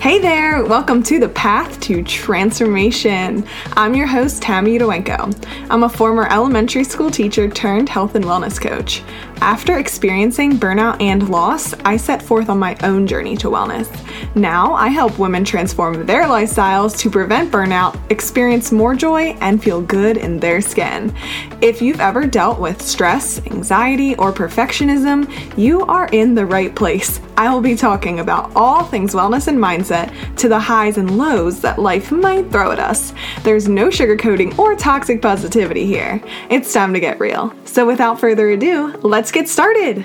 Hey there, welcome to the Path to Transformation. I'm your host, Tammy Udowenko. I'm a former elementary school teacher turned health and wellness coach. After experiencing burnout and loss, I set forth on my own journey to wellness. Now I help women transform their lifestyles to prevent burnout, experience more joy, and feel good in their skin. If you've ever dealt with stress, anxiety, or perfectionism, you are in the right place. I will be talking about all things wellness and mindset to the highs and lows that life might throw at us. There's no sugarcoating or toxic positivity here. It's time to get real. So without further ado, let's get started.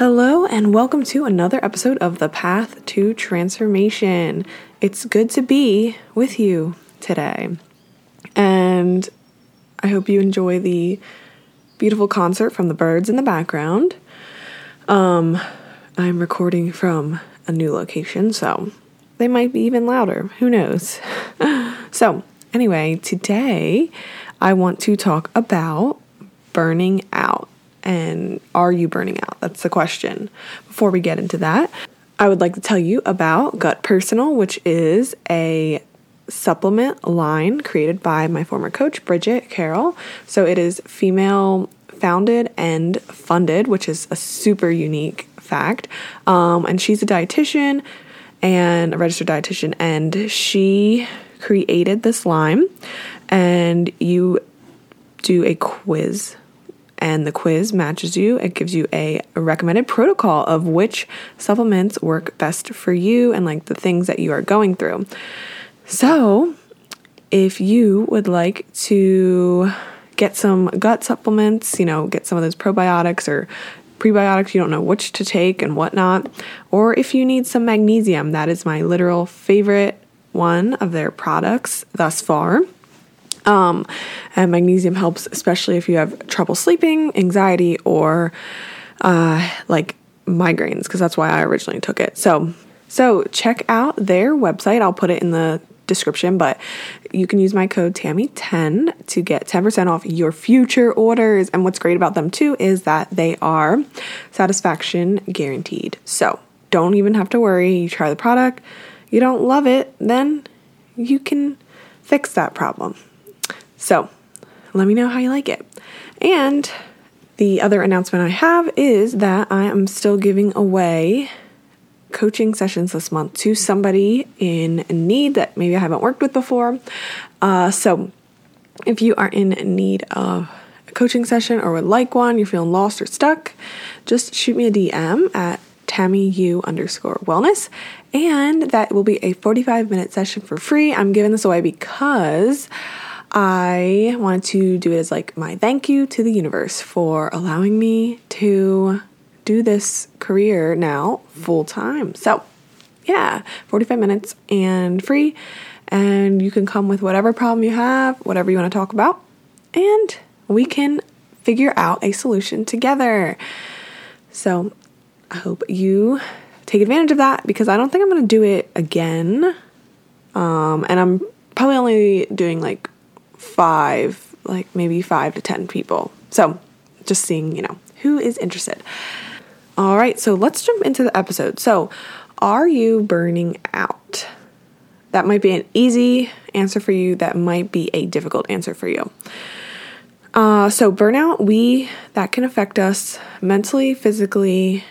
Hello, and welcome to another episode of The Path to Transformation. It's good to be with you today. And I hope you enjoy the beautiful concert from the birds in the background. Um, I'm recording from a new location, so they might be even louder. Who knows? so, anyway, today I want to talk about burning out. And are you burning out? That's the question. Before we get into that, I would like to tell you about Gut Personal, which is a supplement line created by my former coach, Bridget Carroll. So it is female founded and funded, which is a super unique fact. Um, and she's a dietitian and a registered dietitian, and she created this line. And you do a quiz, and the quiz matches you. It gives you a recommended protocol of which supplements work best for you and like the things that you are going through. So, if you would like to get some gut supplements, you know, get some of those probiotics or prebiotics, you don't know which to take and whatnot. Or if you need some magnesium, that is my literal favorite one of their products thus far. Um, and magnesium helps, especially if you have trouble sleeping, anxiety, or uh, like migraines, because that's why I originally took it. So, so check out their website. I'll put it in the description, but you can use my code TAMMY10 to get 10% off your future orders. And what's great about them too is that they are satisfaction guaranteed. So don't even have to worry. You try the product, you don't love it, then you can fix that problem. So let me know how you like it. And the other announcement I have is that I am still giving away coaching sessions this month to somebody in need that maybe I haven't worked with before. Uh, so if you are in need of a coaching session or would like one, you're feeling lost or stuck, just shoot me a DM at TammyU underscore wellness. And that will be a 45 minute session for free. I'm giving this away because I wanted to do it as like my thank you to the universe for allowing me to do this career now full time. So, yeah, 45 minutes and free. And you can come with whatever problem you have, whatever you want to talk about, and we can figure out a solution together. So, I hope you take advantage of that because I don't think I'm going to do it again. Um, and I'm probably only doing like five, like maybe five to 10 people. So, just seeing, you know, who is interested. All right, so let's jump into the episode. So, are you burning out? That might be an easy answer for you, that might be a difficult answer for you. Uh, so, burnout, we that can affect us mentally, physically,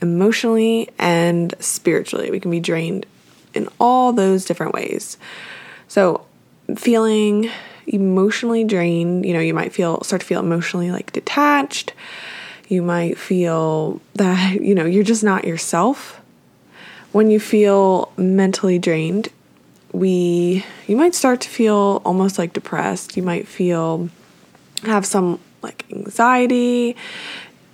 emotionally, and spiritually. We can be drained in all those different ways. So, feeling emotionally drained, you know, you might feel start to feel emotionally like detached you might feel that, you know, you're just not yourself. When you feel mentally drained, we you might start to feel almost like depressed. You might feel have some like anxiety.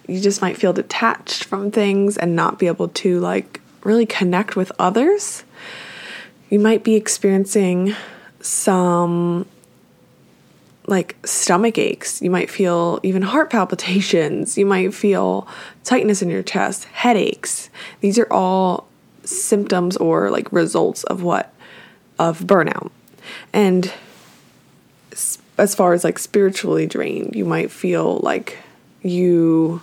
You just might feel detached from things and not be able to like really connect with others. You might be experiencing some like stomach aches. You might feel even heart palpitations. You might feel tightness in your chest, headaches. These are all symptoms or like results of what? Of burnout. And as far as like spiritually drained, you might feel like you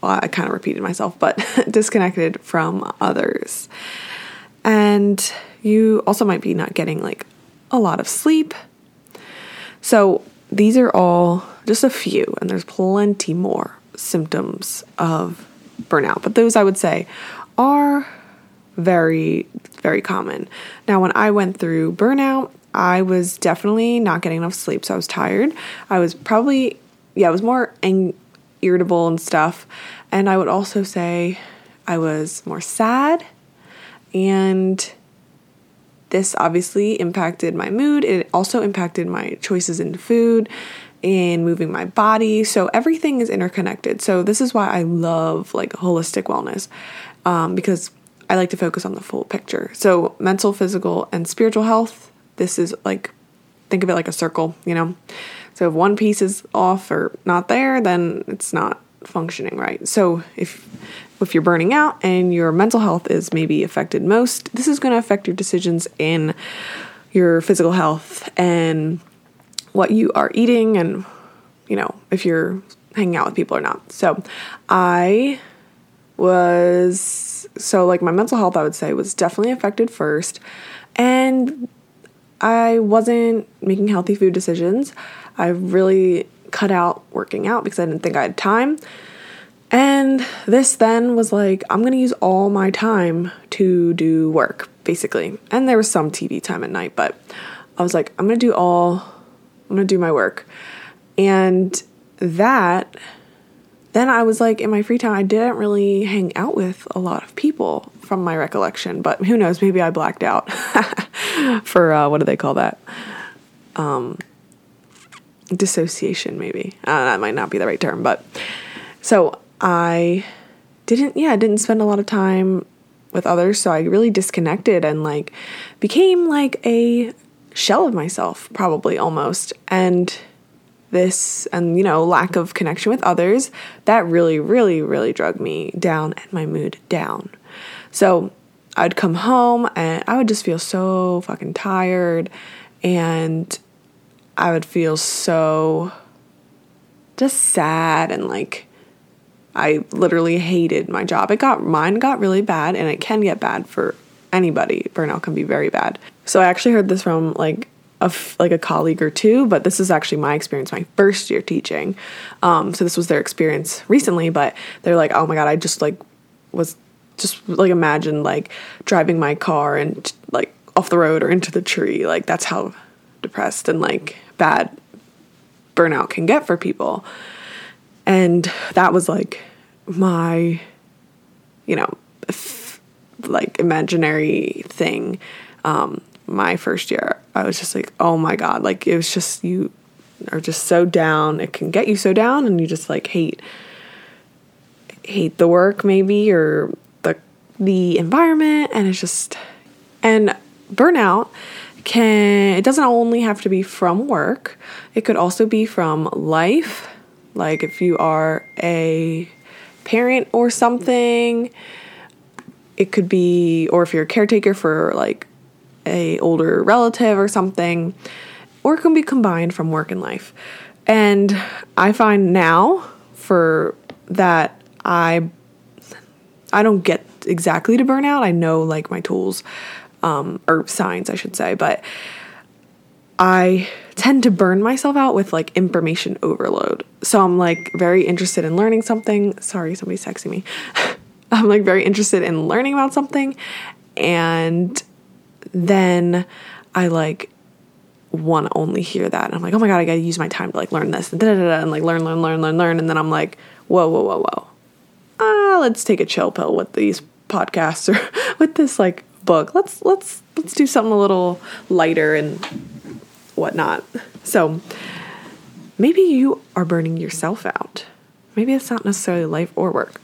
well, I kind of repeated myself, but disconnected from others. And you also might be not getting like a lot of sleep. So these are all just a few, and there's plenty more symptoms of burnout. But those I would say are very, very common. Now, when I went through burnout, I was definitely not getting enough sleep. So I was tired. I was probably, yeah, I was more ang- irritable and stuff. And I would also say I was more sad. And this obviously impacted my mood. It also impacted my choices in food in moving my body. So everything is interconnected. So this is why I love like holistic wellness um, because I like to focus on the full picture. So mental, physical, and spiritual health. This is like think of it like a circle, you know. So if one piece is off or not there, then it's not functioning right. So if if you're burning out and your mental health is maybe affected most, this is going to affect your decisions in your physical health and what you are eating and you know if you're hanging out with people or not. So i was so like my mental health i would say was definitely affected first and i wasn't making healthy food decisions. I really cut out working out because i didn't think i had time and this then was like i'm going to use all my time to do work basically and there was some tv time at night but i was like i'm going to do all I'm going to do my work. And that, then I was like, in my free time, I didn't really hang out with a lot of people from my recollection, but who knows, maybe I blacked out for uh, what do they call that? Um, dissociation, maybe. Uh, that might not be the right term, but so I didn't, yeah, I didn't spend a lot of time with others, so I really disconnected and like became like a shell of myself, probably almost. And this, and you know, lack of connection with others, that really, really, really drug me down and my mood down. So I'd come home and I would just feel so fucking tired and I would feel so just sad and like I literally hated my job. It got mine got really bad and it can get bad for anybody. Burnout can be very bad. So I actually heard this from like a like a colleague or two, but this is actually my experience my first year teaching. Um, so this was their experience recently, but they're like, oh my god, I just like was just like imagine like driving my car and like off the road or into the tree. Like that's how depressed and like bad burnout can get for people. And that was like my, you know, f- like imaginary thing. Um, my first year, I was just like, oh my God. Like, it was just, you are just so down. It can get you so down, and you just like hate, hate the work maybe, or the, the environment. And it's just, and burnout can, it doesn't only have to be from work, it could also be from life. Like, if you are a parent or something, it could be, or if you're a caretaker for like a older relative or something, or it can be combined from work and life. And I find now for that I I don't get exactly to burnout. I know like my tools um, or signs, I should say, but I tend to burn myself out with like information overload. So I'm like very interested in learning something. Sorry, somebody's texting me. I'm like very interested in learning about something and then I like want to only hear that. And I'm like, oh my God, I got to use my time to like learn this and, da, da, da, and like learn, learn, learn, learn, learn. And then I'm like, whoa, whoa, whoa, whoa. Ah, let's take a chill pill with these podcasts or with this like book. Let's, let's, let's do something a little lighter and whatnot. So maybe you are burning yourself out. Maybe it's not necessarily life or work.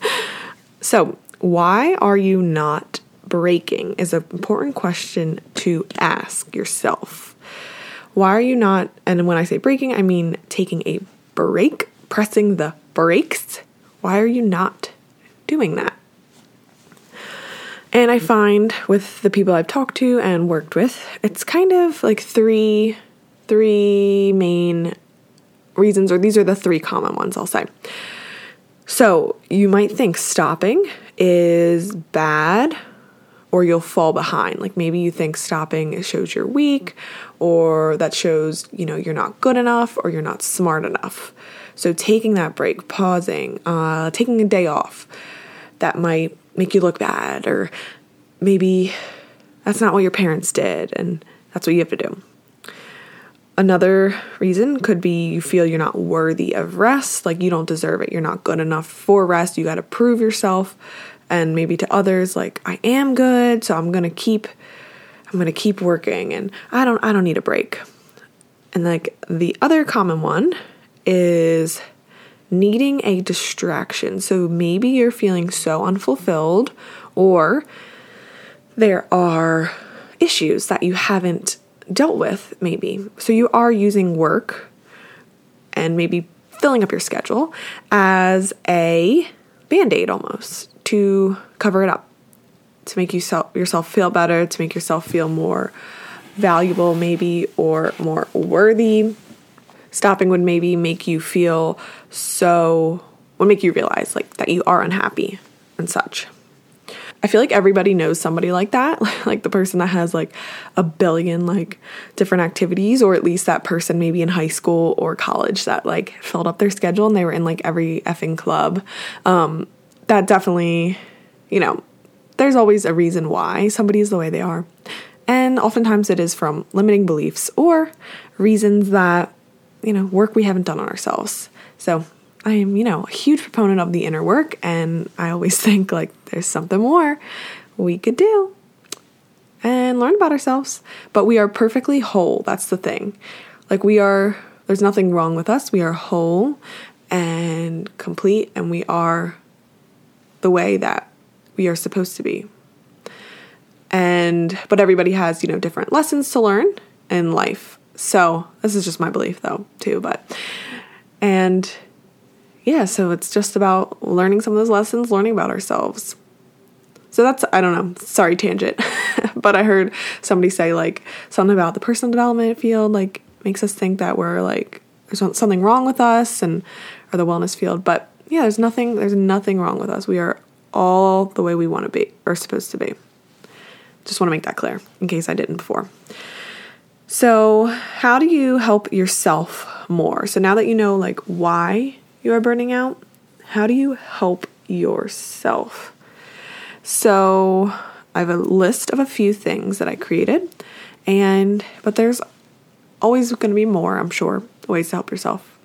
so, why are you not breaking is an important question to ask yourself. Why are you not, and when I say breaking, I mean taking a break, pressing the brakes. Why are you not doing that? And I find with the people I've talked to and worked with, it's kind of like three three main reasons or these are the three common ones I'll say. So you might think stopping is bad or you'll fall behind. Like maybe you think stopping shows you're weak or that shows, you know, you're not good enough or you're not smart enough. So taking that break, pausing, uh, taking a day off, that might make you look bad or maybe that's not what your parents did and that's what you have to do. Another reason could be you feel you're not worthy of rest, like you don't deserve it. You're not good enough for rest. You got to prove yourself and maybe to others like I am good, so I'm going to keep I'm going to keep working and I don't I don't need a break. And like the other common one is needing a distraction. So maybe you're feeling so unfulfilled or there are issues that you haven't dealt with, maybe. So you are using work and maybe filling up your schedule as a band aid almost to cover it up, to make you yourself feel better, to make yourself feel more valuable, maybe, or more worthy. Stopping would maybe make you feel so, would make you realize like that you are unhappy and such. I feel like everybody knows somebody like that, like the person that has like a billion like different activities, or at least that person maybe in high school or college that like filled up their schedule and they were in like every effing club. Um, that definitely, you know, there's always a reason why somebody is the way they are. And oftentimes it is from limiting beliefs or reasons that, you know, work we haven't done on ourselves. So I am, you know, a huge proponent of the inner work, and I always think like there's something more we could do and learn about ourselves. But we are perfectly whole. That's the thing. Like we are, there's nothing wrong with us. We are whole and complete, and we are the way that we are supposed to be. And, but everybody has, you know, different lessons to learn in life. So this is just my belief though, too. But, and, yeah, so it's just about learning some of those lessons, learning about ourselves. So that's, I don't know, sorry, tangent. but I heard somebody say like something about the personal development field, like makes us think that we're like, there's something wrong with us and, or the wellness field. But yeah, there's nothing, there's nothing wrong with us. We are all the way we want to be or supposed to be. Just want to make that clear in case I didn't before. So, how do you help yourself more? So, now that you know like why you are burning out, how do you help yourself? So, I have a list of a few things that I created, and but there's always going to be more, I'm sure, ways to help yourself.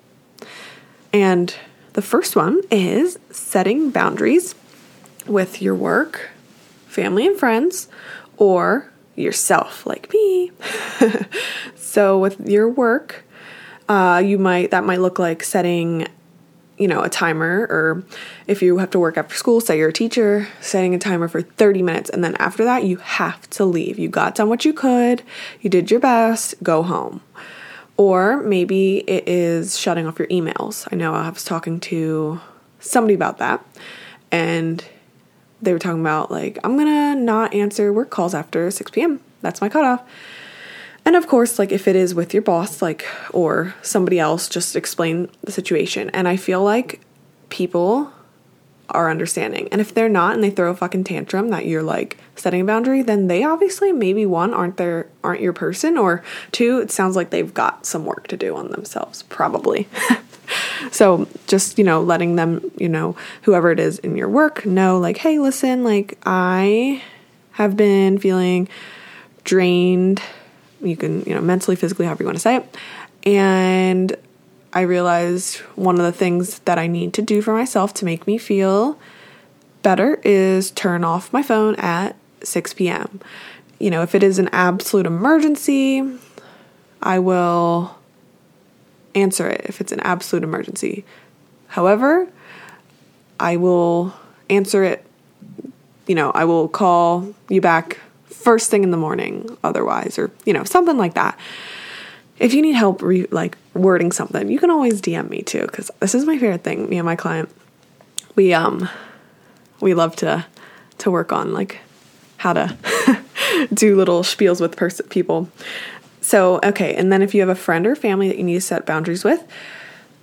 And the first one is setting boundaries with your work, family and friends, or yourself, like me. so, with your work, uh, you might that might look like setting you know, a timer, or if you have to work after school, say you're a teacher, setting a timer for 30 minutes, and then after that, you have to leave. You got done what you could, you did your best, go home. Or maybe it is shutting off your emails. I know I was talking to somebody about that, and they were talking about, like, I'm gonna not answer work calls after 6 p.m. That's my cutoff. And of course, like if it is with your boss, like, or somebody else, just explain the situation. And I feel like people are understanding. And if they're not and they throw a fucking tantrum that you're like setting a boundary, then they obviously maybe one aren't their aren't your person or two it sounds like they've got some work to do on themselves probably. so just, you know, letting them, you know, whoever it is in your work know like, "Hey, listen, like I have been feeling drained you can, you know, mentally, physically, however you want to say it. And I realized one of the things that I need to do for myself to make me feel better is turn off my phone at 6 p.m. You know, if it is an absolute emergency, I will answer it if it's an absolute emergency. However, I will answer it, you know, I will call you back first thing in the morning otherwise or you know something like that. If you need help re- like wording something you can always dm me too because this is my favorite thing me and my client. We um we love to to work on like how to do little spiels with pers- people so okay and then if you have a friend or family that you need to set boundaries with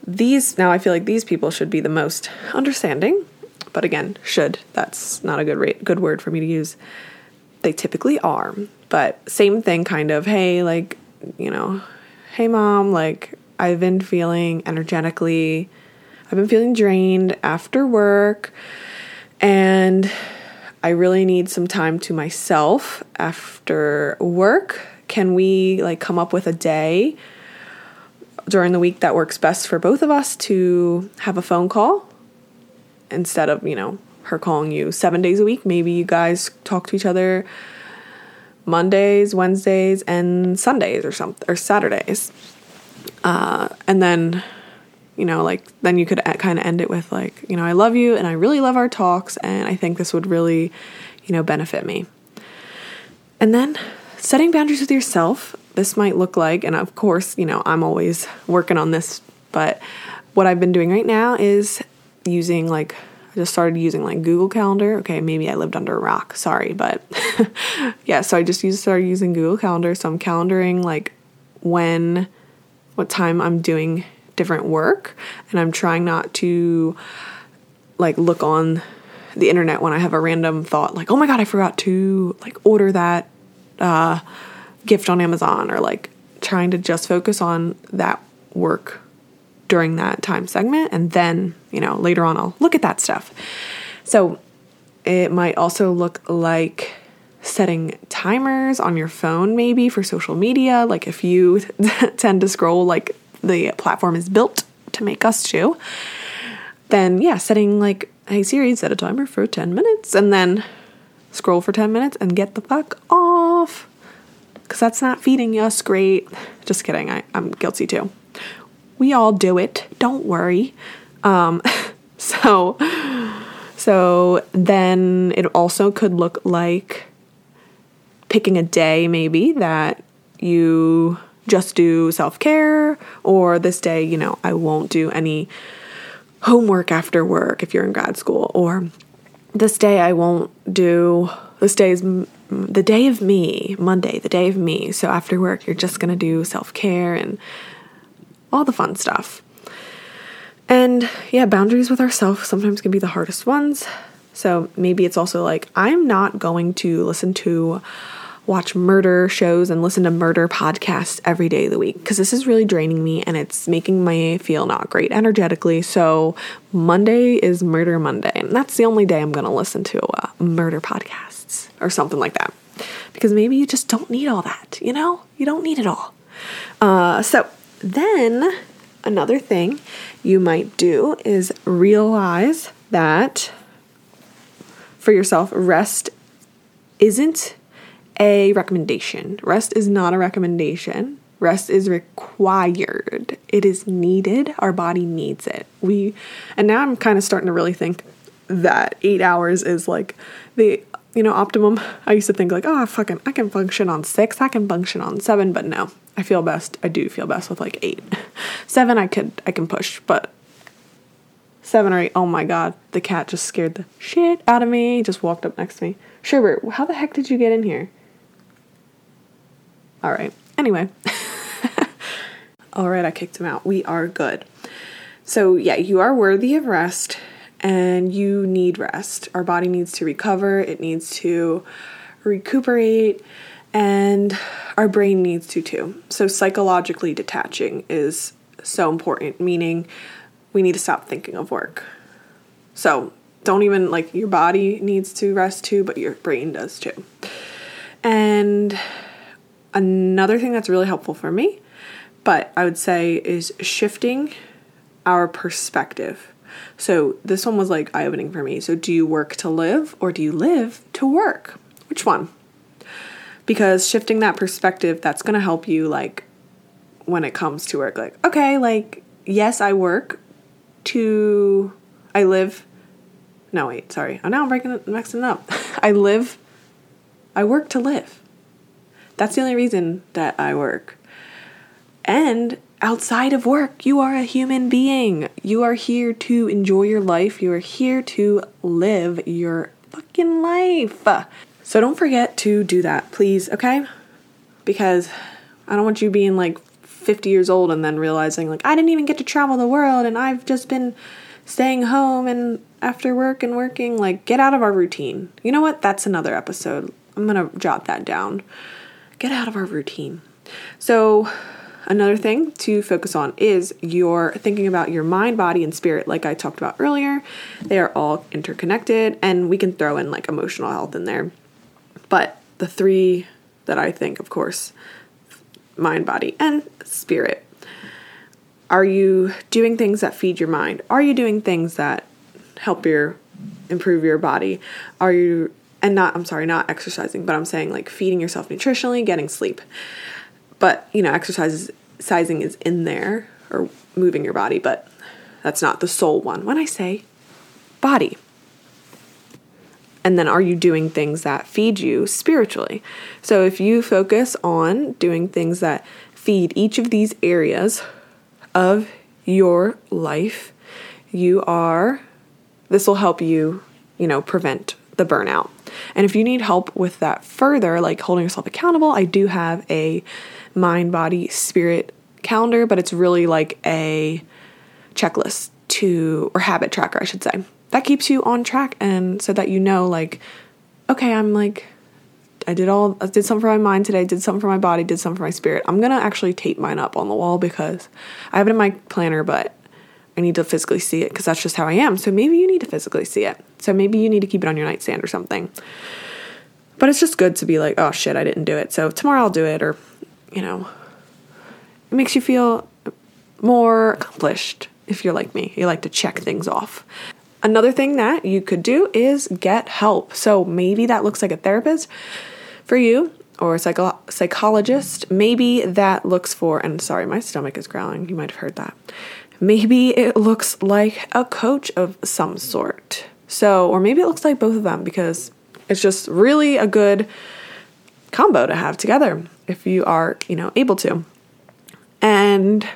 these now I feel like these people should be the most understanding, but again, should that's not a good rate, good word for me to use. They typically are, but same thing kind of, hey, like, you know, hey mom, like I've been feeling energetically I've been feeling drained after work and I really need some time to myself after work. Can we like come up with a day during the week that works best for both of us to have a phone call instead of, you know, her calling you 7 days a week? Maybe you guys talk to each other Mondays, Wednesdays, and Sundays or something or Saturdays. Uh, and then you know, like then you could kind of end it with like, you know, I love you and I really love our talks and I think this would really, you know, benefit me. And then setting boundaries with yourself. This might look like, and of course, you know, I'm always working on this, but what I've been doing right now is using like I just started using like Google Calendar. Okay, maybe I lived under a rock. Sorry, but yeah, so I just used started using Google Calendar. So I'm calendaring like when what time I'm doing different work and I'm trying not to like look on the internet when I have a random thought like, "Oh my god, I forgot to like order that uh, gift on Amazon," or like trying to just focus on that work during that time segment and then, you know, later on I'll look at that stuff. So, it might also look like setting timers on your phone maybe for social media, like if you tend to scroll like the platform is built to make us do, then yeah, setting like, hey Siri, set a timer for 10 minutes and then scroll for 10 minutes and get the fuck off. Because that's not feeding us great. Just kidding, I, I'm guilty too. We all do it, don't worry. Um, so, so then it also could look like picking a day maybe that you just do self care, or this day, you know, I won't do any homework after work if you're in grad school, or this day I won't do, this day is the day of me, Monday, the day of me. So after work, you're just gonna do self care and all the fun stuff. And yeah, boundaries with ourselves sometimes can be the hardest ones. So maybe it's also like, I'm not going to listen to watch murder shows and listen to murder podcasts every day of the week because this is really draining me and it's making me feel not great energetically. So, Monday is Murder Monday, and that's the only day I'm going to listen to uh, murder podcasts or something like that because maybe you just don't need all that, you know? You don't need it all. Uh, so, then another thing you might do is realize that for yourself, rest isn't a recommendation. Rest is not a recommendation. Rest is required. It is needed. Our body needs it. We and now I'm kind of starting to really think that 8 hours is like the you know optimum. I used to think like, "Oh, fucking I can function on 6, I can function on 7," but no. I feel best. I do feel best with like 8. 7 I could I can push, but seven or eight. Oh my god, the cat just scared the shit out of me. Just walked up next to me. Sherbert, how the heck did you get in here? All right. Anyway. All right, I kicked him out. We are good. So, yeah, you are worthy of rest and you need rest. Our body needs to recover, it needs to recuperate, and our brain needs to too. So, psychologically detaching is so important, meaning we need to stop thinking of work. So, don't even like your body needs to rest too, but your brain does too. And Another thing that's really helpful for me, but I would say, is shifting our perspective. So this one was like eye opening for me. So, do you work to live or do you live to work? Which one? Because shifting that perspective, that's going to help you, like, when it comes to work. Like, okay, like, yes, I work to, I live, no, wait, sorry. Oh, now I'm breaking it, mixing it up. I live, I work to live. That's the only reason that I work. And outside of work, you are a human being. You are here to enjoy your life. You are here to live your fucking life. So don't forget to do that, please, okay? Because I don't want you being like 50 years old and then realizing like I didn't even get to travel the world and I've just been staying home and after work and working like get out of our routine. You know what? That's another episode. I'm to jot that down. Get out of our routine. So another thing to focus on is your thinking about your mind, body and spirit like I talked about earlier. They are all interconnected and we can throw in like emotional health in there. But the three that I think of course mind, body, and spirit. Are you doing things that feed your mind? Are you doing things that help your improve your body? Are you and not I'm sorry, not exercising, but I'm saying like feeding yourself nutritionally, getting sleep. But, you know, exercises sizing is in there or moving your body, but that's not the sole one. When I say body, and then are you doing things that feed you spiritually? So if you focus on doing things that feed each of these areas of your life, you are, this will help you, you know, prevent the burnout. And if you need help with that further, like holding yourself accountable, I do have a mind, body, spirit calendar, but it's really like a checklist to, or habit tracker, I should say, that keeps you on track and so that you know like okay i'm like i did all i did something for my mind today did something for my body did something for my spirit. I'm gonna actually tape mine up on the wall because i have it in my planner but i need to physically see it because that's just how i am. So maybe you need to physically see it so maybe you need to keep it on your nightstand or something but it's just good to be like oh shit i didn't do it so tomorrow i'll do it or you know it makes you feel more accomplished if you're like me you like to check things off Another thing that you could do is get help. So maybe that looks like a therapist for you or a psycho- psychologist. Maybe that looks for, and sorry, my stomach is growling. You might have heard that. Maybe it looks like a coach of some sort. So, or maybe it looks like both of them because it's just really a good combo to have together if you are, you know, able to. And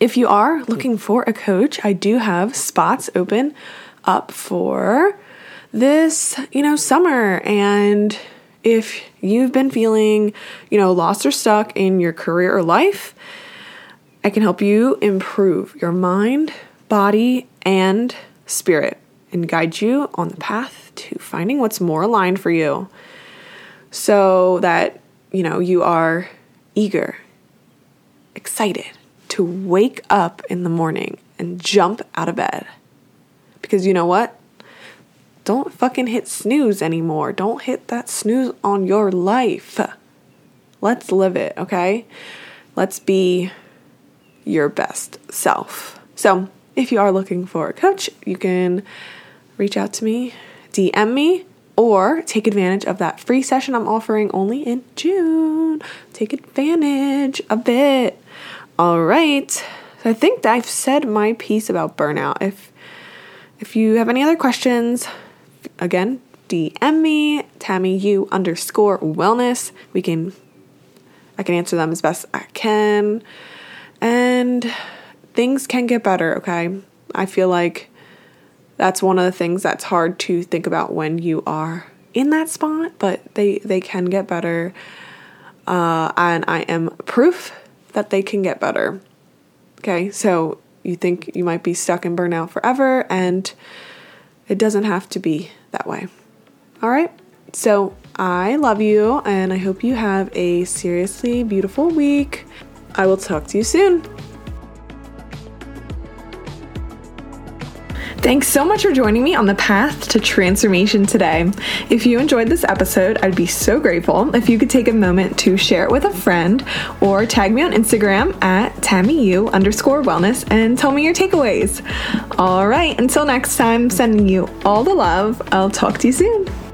if you are looking for a coach, I do have spots open up for this, you know, summer. And if you've been feeling, you know, lost or stuck in your career or life, I can help you improve your mind, body, and spirit and guide you on the path to finding what's more aligned for you so that, you know, you are eager, excited to wake up in the morning and jump out of bed. Because you know what? Don't fucking hit snooze anymore. Don't hit that snooze on your life. Let's live it, okay? Let's be your best self. So, if you are looking for a coach, you can reach out to me, DM me, or take advantage of that free session I'm offering only in June. Take advantage of it. All right. So I think I've said my piece about burnout. If if you have any other questions, again, DM me, Tammy U underscore wellness. We can I can answer them as best I can. And things can get better, okay? I feel like that's one of the things that's hard to think about when you are in that spot, but they they can get better. Uh, and I am proof that they can get better. Okay, so you think you might be stuck in burnout forever, and it doesn't have to be that way. All right, so I love you, and I hope you have a seriously beautiful week. I will talk to you soon. Thanks so much for joining me on the path to transformation today. If you enjoyed this episode, I'd be so grateful if you could take a moment to share it with a friend or tag me on Instagram at TammyU underscore wellness and tell me your takeaways. All right, until next time, sending you all the love. I'll talk to you soon.